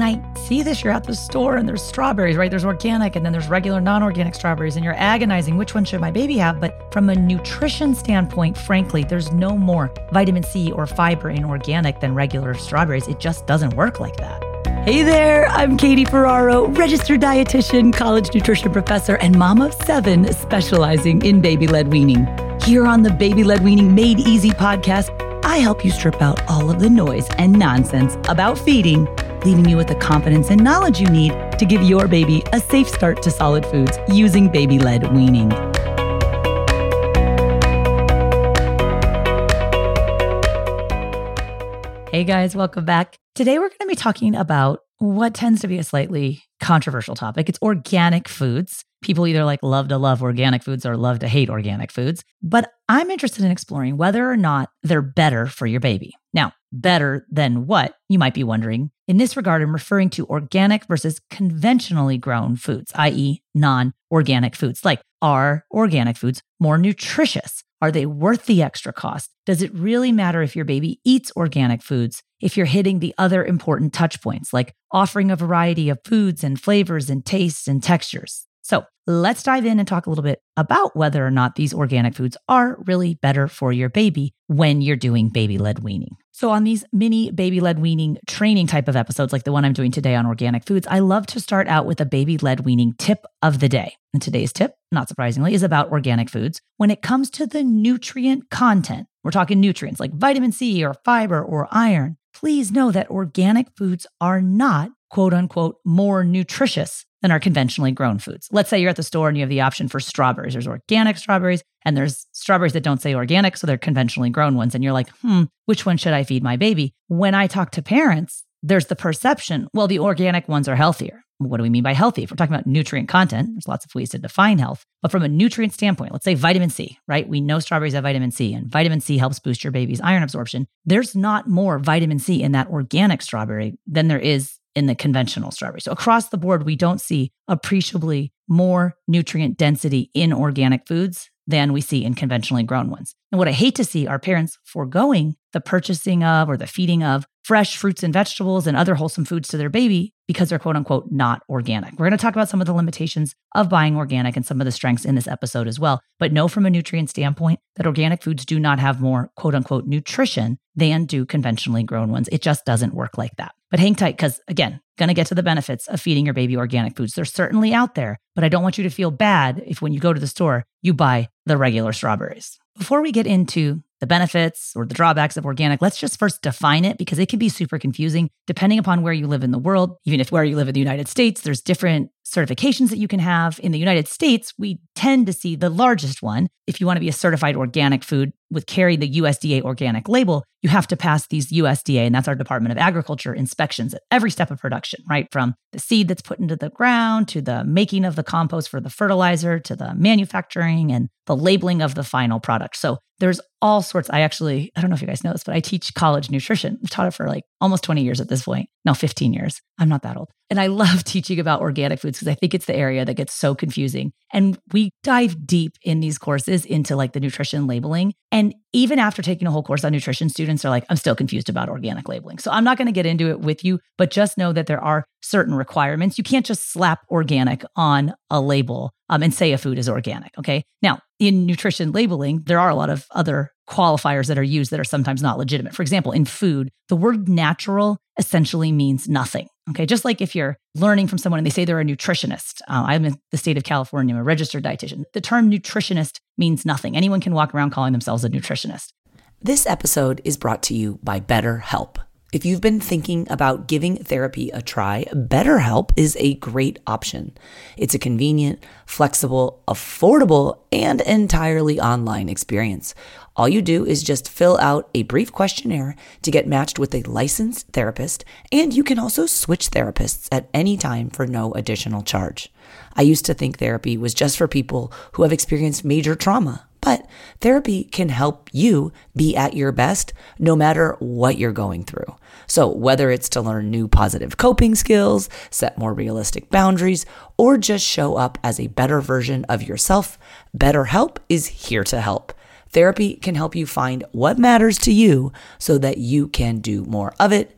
And I see this, you're at the store and there's strawberries, right? There's organic and then there's regular non organic strawberries, and you're agonizing which one should my baby have? But from a nutrition standpoint, frankly, there's no more vitamin C or fiber in organic than regular strawberries. It just doesn't work like that. Hey there, I'm Katie Ferraro, registered dietitian, college nutrition professor, and mom of seven specializing in baby led weaning. Here on the Baby Led Weaning Made Easy podcast, I help you strip out all of the noise and nonsense about feeding leaving you with the confidence and knowledge you need to give your baby a safe start to solid foods using baby led weaning. Hey guys, welcome back. Today we're going to be talking about what tends to be a slightly controversial topic. It's organic foods. People either like love to love organic foods or love to hate organic foods. But I'm interested in exploring whether or not they're better for your baby. Now, better than what, you might be wondering. In this regard, I'm referring to organic versus conventionally grown foods, i.e., non organic foods. Like, are organic foods more nutritious? Are they worth the extra cost? Does it really matter if your baby eats organic foods if you're hitting the other important touch points, like offering a variety of foods and flavors and tastes and textures? So let's dive in and talk a little bit about whether or not these organic foods are really better for your baby when you're doing baby led weaning. So, on these mini baby led weaning training type of episodes, like the one I'm doing today on organic foods, I love to start out with a baby led weaning tip of the day. And today's tip, not surprisingly, is about organic foods. When it comes to the nutrient content, we're talking nutrients like vitamin C or fiber or iron. Please know that organic foods are not quote unquote more nutritious than our conventionally grown foods. Let's say you're at the store and you have the option for strawberries. There's organic strawberries and there's strawberries that don't say organic, so they're conventionally grown ones. And you're like, hmm, which one should I feed my baby? When I talk to parents, there's the perception, well, the organic ones are healthier. What do we mean by healthy? If we're talking about nutrient content, there's lots of ways to define health. But from a nutrient standpoint, let's say vitamin C, right? We know strawberries have vitamin C, and vitamin C helps boost your baby's iron absorption. There's not more vitamin C in that organic strawberry than there is in the conventional strawberry. So across the board, we don't see appreciably more nutrient density in organic foods than we see in conventionally grown ones. And what I hate to see are parents foregoing the purchasing of or the feeding of fresh fruits and vegetables and other wholesome foods to their baby because they're quote unquote not organic. We're going to talk about some of the limitations of buying organic and some of the strengths in this episode as well. But know from a nutrient standpoint that organic foods do not have more quote unquote nutrition than do conventionally grown ones. It just doesn't work like that. But hang tight because, again, going to get to the benefits of feeding your baby organic foods. They're certainly out there, but I don't want you to feel bad if when you go to the store, you buy the regular strawberries. Before we get into the benefits or the drawbacks of organic, let's just first define it because it can be super confusing depending upon where you live in the world. Even if where you live in the United States, there's different certifications that you can have. In the United States, we tend to see the largest one. If you want to be a certified organic food with carry the USDA organic label, you have to pass these USDA, and that's our Department of Agriculture inspections at every step of production, right? From the seed that's put into the ground to the making of the compost for the fertilizer to the manufacturing and the labeling of the final product. So there's all sorts. I actually, I don't know if you guys know this, but I teach college nutrition. I've taught it for like almost 20 years at this point. No, 15 years. I'm not that old. And I love teaching about organic foods because I think it's the area that gets so confusing. And we dive deep in these courses into like the nutrition labeling. And even after taking a whole course on nutrition, students are like, I'm still confused about organic labeling. So I'm not going to get into it with you, but just know that there are certain requirements. You can't just slap organic on a label um, and say a food is organic. Okay. Now, in nutrition labeling, there are a lot of other qualifiers that are used that are sometimes not legitimate. For example, in food, the word natural essentially means nothing. Okay. Just like if you're learning from someone and they say they're a nutritionist. Uh, I'm in the state of California, I'm a registered dietitian. The term nutritionist means nothing. Anyone can walk around calling themselves a nutritionist. This episode is brought to you by BetterHelp. If you've been thinking about giving therapy a try, BetterHelp is a great option. It's a convenient, flexible, affordable, and entirely online experience. All you do is just fill out a brief questionnaire to get matched with a licensed therapist, and you can also switch therapists at any time for no additional charge. I used to think therapy was just for people who have experienced major trauma but therapy can help you be at your best no matter what you're going through. So, whether it's to learn new positive coping skills, set more realistic boundaries, or just show up as a better version of yourself, BetterHelp is here to help. Therapy can help you find what matters to you so that you can do more of it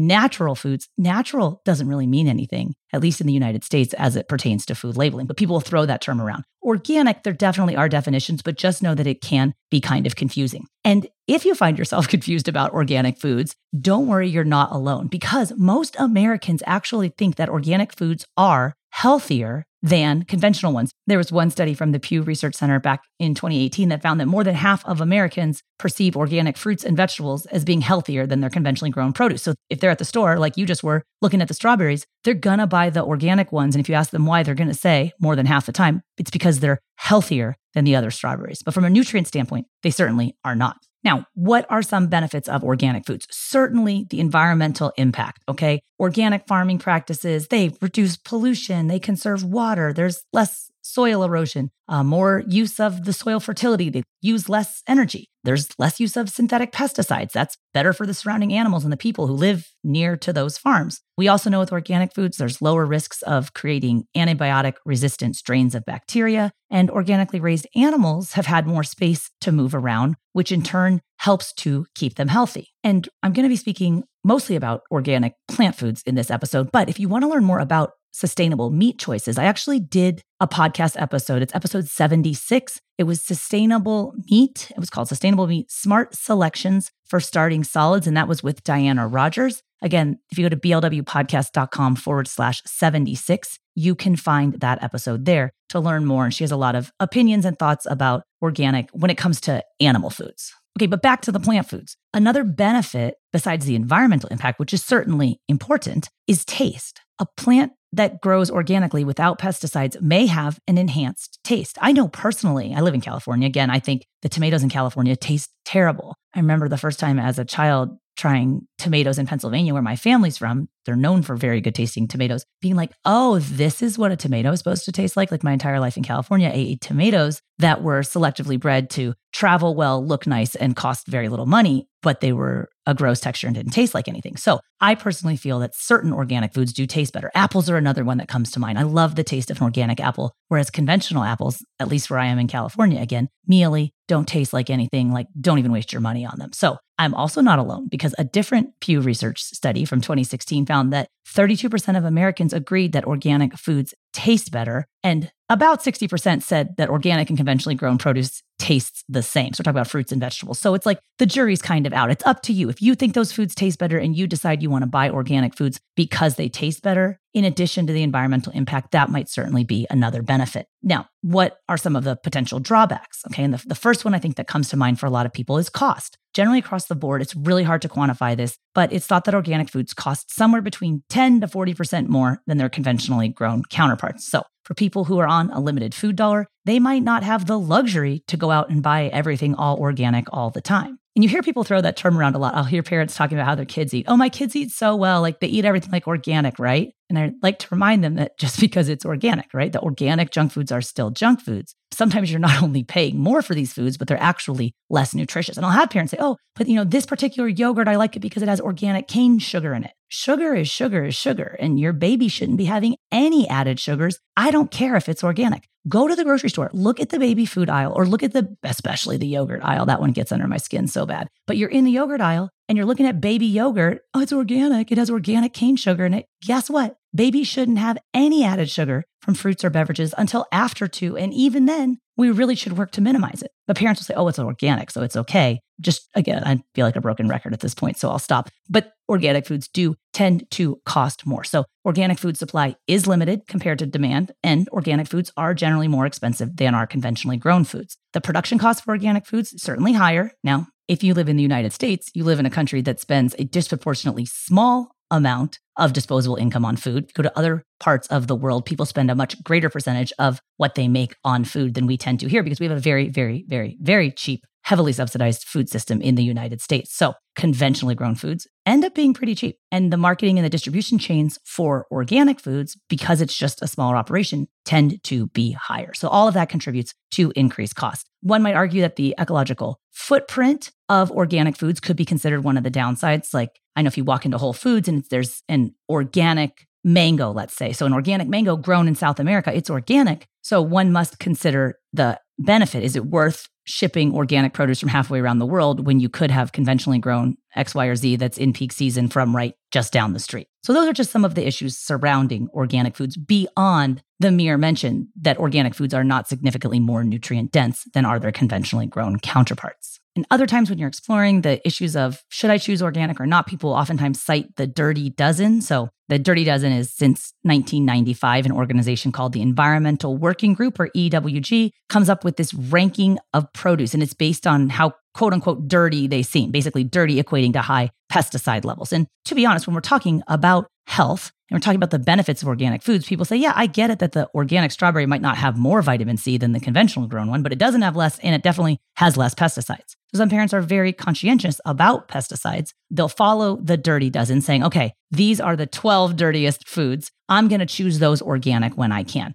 natural foods, natural doesn't really mean anything, at least in the United States as it pertains to food labeling, but people will throw that term around. Organic, there definitely are definitions, but just know that it can be kind of confusing. And if you find yourself confused about organic foods, don't worry, you're not alone because most Americans actually think that organic foods are healthier than conventional ones. There was one study from the Pew Research Center back in 2018 that found that more than half of Americans perceive organic fruits and vegetables as being healthier than their conventionally grown produce. So if they're at the store, like you just were looking at the strawberries, they're gonna buy the organic ones. And if you ask them why, they're gonna say more than half the time, it's because they're healthier than the other strawberries. But from a nutrient standpoint, they certainly are not. Now, what are some benefits of organic foods? Certainly the environmental impact, okay? Organic farming practices, they reduce pollution, they conserve water, there's less soil erosion, uh, more use of the soil fertility, they use less energy. There's less use of synthetic pesticides. That's better for the surrounding animals and the people who live near to those farms. We also know with organic foods, there's lower risks of creating antibiotic resistant strains of bacteria, and organically raised animals have had more space to move around, which in turn helps to keep them healthy. And I'm going to be speaking mostly about organic plant foods in this episode, but if you want to learn more about sustainable meat choices. I actually did a podcast episode. It's episode 76. It was sustainable meat. It was called Sustainable Meat Smart Selections for Starting Solids. And that was with Diana Rodgers. Again, if you go to blwpodcast.com forward slash 76, you can find that episode there to learn more. And she has a lot of opinions and thoughts about organic when it comes to animal foods. Okay, but back to the plant foods. Another benefit, besides the environmental impact, which is certainly important, is taste. A plant that grows organically without pesticides may have an enhanced taste. I know personally, I live in California. Again, I think the tomatoes in California taste terrible. I remember the first time as a child trying tomatoes in Pennsylvania, where my family's from. They're known for very good tasting tomatoes. Being like, oh, this is what a tomato is supposed to taste like. Like my entire life in California, I ate tomatoes that were selectively bred to travel well, look nice, and cost very little money, but they were a gross texture and didn't taste like anything. So I personally feel that certain organic foods do taste better. Apples are another one that comes to mind. I love the taste of an organic apple, whereas conventional apples, at least where I am in California, again, mealy, don't taste like anything, like don't even waste your money on them. So I'm also not alone because a different Pew Research study from 2016 found that 32% of Americans agreed that organic foods taste better, and about 60% said that organic and conventionally grown produce tastes the same. So we're talking about fruits and vegetables. So it's like the jury's kind of out. It's up to you. If you think those foods taste better and you decide you want to buy organic foods because they taste better, in addition to the environmental impact, that might certainly be another benefit. Now, what are some of the potential drawbacks? Okay. And the, the first one I think that comes to mind for a lot of people is cost. Generally, across the board, it's really hard to quantify this, but it's thought that organic foods cost somewhere between 10 to 40% more than their conventionally grown counterparts. So, for people who are on a limited food dollar, they might not have the luxury to go out and buy everything all organic all the time. And you hear people throw that term around a lot. I'll hear parents talking about how their kids eat. Oh, my kids eat so well. Like they eat everything like organic, right? And I like to remind them that just because it's organic, right? The organic junk foods are still junk foods. Sometimes you're not only paying more for these foods, but they're actually less nutritious. And I'll have parents say, oh, but you know, this particular yogurt, I like it because it has organic cane sugar in it. Sugar is sugar is sugar, and your baby shouldn't be having any added sugars. I don't care if it's organic. Go to the grocery store, look at the baby food aisle, or look at the, especially the yogurt aisle. That one gets under my skin so bad. But you're in the yogurt aisle and you're looking at baby yogurt. Oh, it's organic. It has organic cane sugar in it. Guess what? Babies shouldn't have any added sugar from fruits or beverages until after two. And even then, we really should work to minimize it. But parents will say, oh, it's organic, so it's okay. Just again, I feel like a broken record at this point, so I'll stop. But organic foods do tend to cost more. So organic food supply is limited compared to demand, and organic foods are generally more expensive than our conventionally grown foods. The production cost for organic foods is certainly higher. Now, if you live in the United States, you live in a country that spends a disproportionately small amount of disposable income on food. Go to other parts of the world, people spend a much greater percentage of what they make on food than we tend to here because we have a very, very, very, very cheap, heavily subsidized food system in the United States. So conventionally grown foods end up being pretty cheap. And the marketing and the distribution chains for organic foods, because it's just a smaller operation, tend to be higher. So all of that contributes to increased cost. One might argue that the ecological footprint of organic foods could be considered one of the downsides. Like I know if you walk into Whole Foods and there's an organic mango, let's say, so an organic mango grown in South America, it's organic. So one must consider the benefit. Is it worth shipping organic produce from halfway around the world when you could have conventionally grown X, Y, or Z that's in peak season from right just down the street? So, those are just some of the issues surrounding organic foods beyond the mere mention that organic foods are not significantly more nutrient dense than are their conventionally grown counterparts. And other times when you're exploring the issues of should I choose organic or not, people oftentimes cite the Dirty Dozen. So the Dirty Dozen is since 1995 an organization called the Environmental Working Group or EWG comes up with this ranking of produce and it's based on how quote unquote dirty they seem, basically dirty equating to high pesticide levels. And to be honest, when we're talking about health and we're talking about the benefits of organic foods, people say, yeah, I get it that the organic strawberry might not have more vitamin C than the conventional grown one, but it doesn't have less and it definitely has less pesticides. So some parents are very conscientious about pesticides. They'll follow the dirty dozen saying, okay, these are the 12 dirtiest foods. I'm going to choose those organic when I can.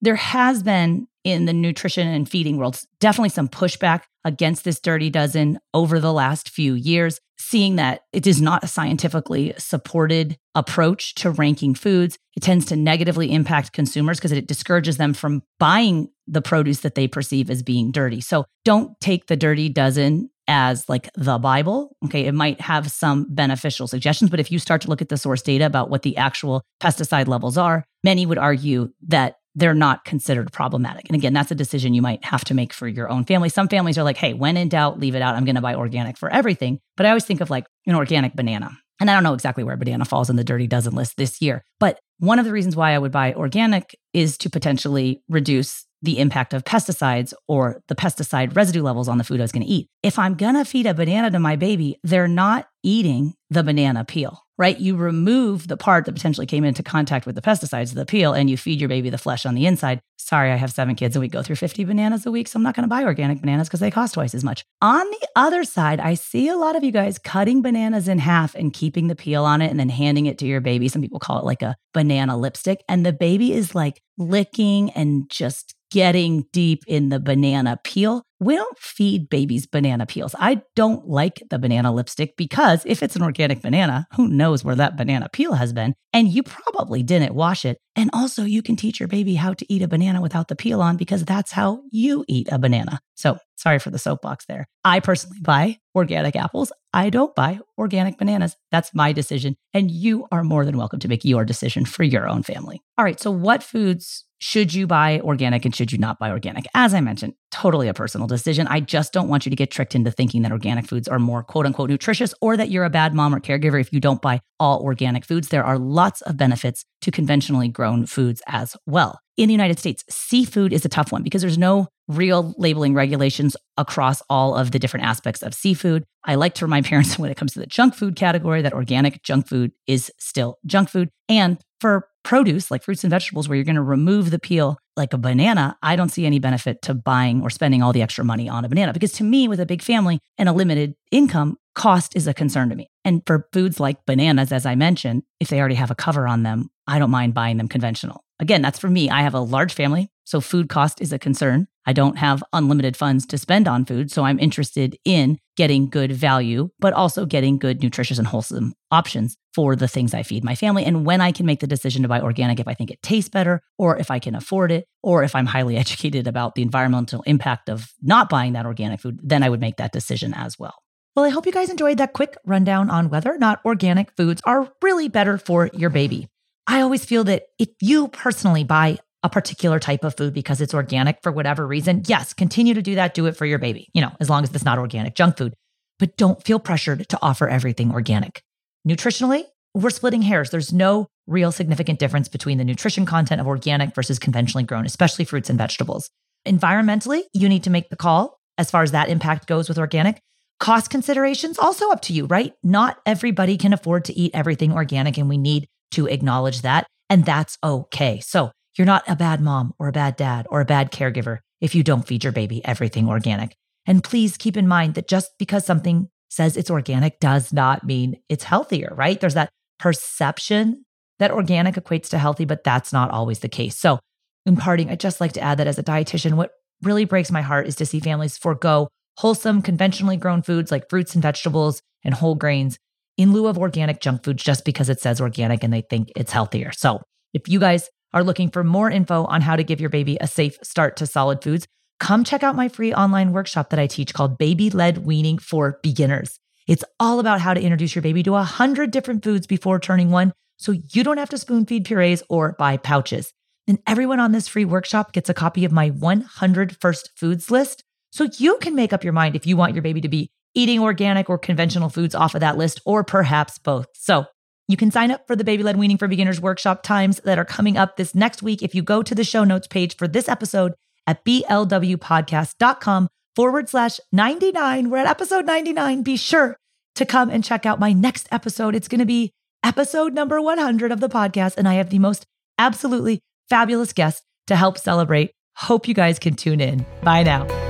there has been in the nutrition and feeding world definitely some pushback against this dirty dozen over the last few years, seeing that it is not a scientifically supported approach to ranking foods. It tends to negatively impact consumers because it discourages them from buying the produce that they perceive as being dirty. So don't take the dirty dozen as like the Bible. Okay, it might have some beneficial suggestions, but if you start to look at the source data about what the actual pesticide levels are, many would argue that they're not considered problematic. And again, that's a decision you might have to make for your own family. Some families are like, hey, when in doubt, leave it out. I'm going to buy organic for everything. But I always think of like an organic banana. And I don't know exactly where banana falls in the dirty dozen list this year. But one of the reasons why I would buy organic is to potentially reduce the impact of pesticides or the pesticide residue levels on the food I was going to eat. If I'm going to feed a banana to my baby, they're not eating the banana peel right? You remove the part that potentially came into contact with the pesticides, the peel, and you feed your baby the flesh on the inside. Sorry, I have seven kids and we go through 50 bananas a week, so I'm not going to buy organic bananas because they cost twice as much. On the other side, I see a lot of you guys cutting bananas in half and keeping the peel on it and then handing it to your baby. Some people call it like a banana lipstick. And the baby is like licking and just getting deep in the banana peel. We don't feed babies banana peels. I don't like the banana lipstick because if it's an organic banana, who knows where that banana peel has been? And you probably didn't wash it. And also, you can teach your baby how to eat a banana without the peel on because that's how you eat a banana. So, sorry for the soapbox there. I personally buy organic apples. I don't buy organic bananas. That's my decision. And you are more than welcome to make your decision for your own family. All right. So, what foods should you buy organic and should you not buy organic? As I mentioned, totally a personal decision. I just don't want you to get tricked into thinking that organic foods are more quote unquote nutritious or that you're a bad mom or caregiver if you don't buy all organic foods. There are lots of benefits to conventionally grown foods as well. In the United States, seafood is a tough one because there's no real labeling regulations across all of the different aspects of seafood. I like to remind parents when it comes to the junk food category that organic junk food is still junk food. And for produce like fruits and vegetables where you're going to remove the peel like a banana, I don't see any benefit to buying or spending all the extra money on a banana because to me with a big family and a limited income, cost is a concern to me. And for foods like bananas as I mentioned, if they already have a cover on them, I don't mind buying them conventional. Again, that's for me. I have a large family, so food cost is a concern. I don't have unlimited funds to spend on food, so I'm interested in getting good value, but also getting good, nutritious, and wholesome options for the things I feed my family. And when I can make the decision to buy organic, if I think it tastes better, or if I can afford it, or if I'm highly educated about the environmental impact of not buying that organic food, then I would make that decision as well. Well, I hope you guys enjoyed that quick rundown on whether or not organic foods are really better for your baby. I always feel that if you personally buy a particular type of food because it's organic for whatever reason, yes, continue to do that. Do it for your baby, you know, as long as it's not organic junk food. But don't feel pressured to offer everything organic. Nutritionally, we're splitting hairs. There's no real significant difference between the nutrition content of organic versus conventionally grown, especially fruits and vegetables. Environmentally, you need to make the call as far as that impact goes with organic. Cost considerations also up to you, right? Not everybody can afford to eat everything organic, and we need to acknowledge that. And that's okay. So you're not a bad mom or a bad dad or a bad caregiver if you don't feed your baby everything organic. And please keep in mind that just because something says it's organic does not mean it's healthier, right? There's that perception that organic equates to healthy, but that's not always the case. So, in parting, I'd just like to add that as a dietitian, what really breaks my heart is to see families forego wholesome, conventionally grown foods like fruits and vegetables and whole grains in lieu of organic junk foods just because it says organic and they think it's healthier. So, if you guys are looking for more info on how to give your baby a safe start to solid foods, come check out my free online workshop that I teach called Baby Led Weaning for Beginners. It's all about how to introduce your baby to a 100 different foods before turning one so you don't have to spoon feed purees or buy pouches. And everyone on this free workshop gets a copy of my 100 first foods list so you can make up your mind if you want your baby to be eating organic or conventional foods off of that list, or perhaps both. So you can sign up for the Baby Led Weaning for Beginners workshop times that are coming up this next week if you go to the show notes page for this episode at blwpodcast.com forward slash 99. We're at episode 99. Be sure to come and check out my next episode. It's going to be episode number 100 of the podcast, and I have the most absolutely fabulous guest to help celebrate. Hope you guys can tune in. Bye now.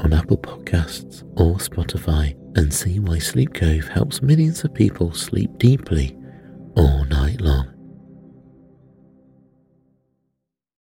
on Apple Podcasts or Spotify and see why Sleep Cove helps millions of people sleep deeply all night long.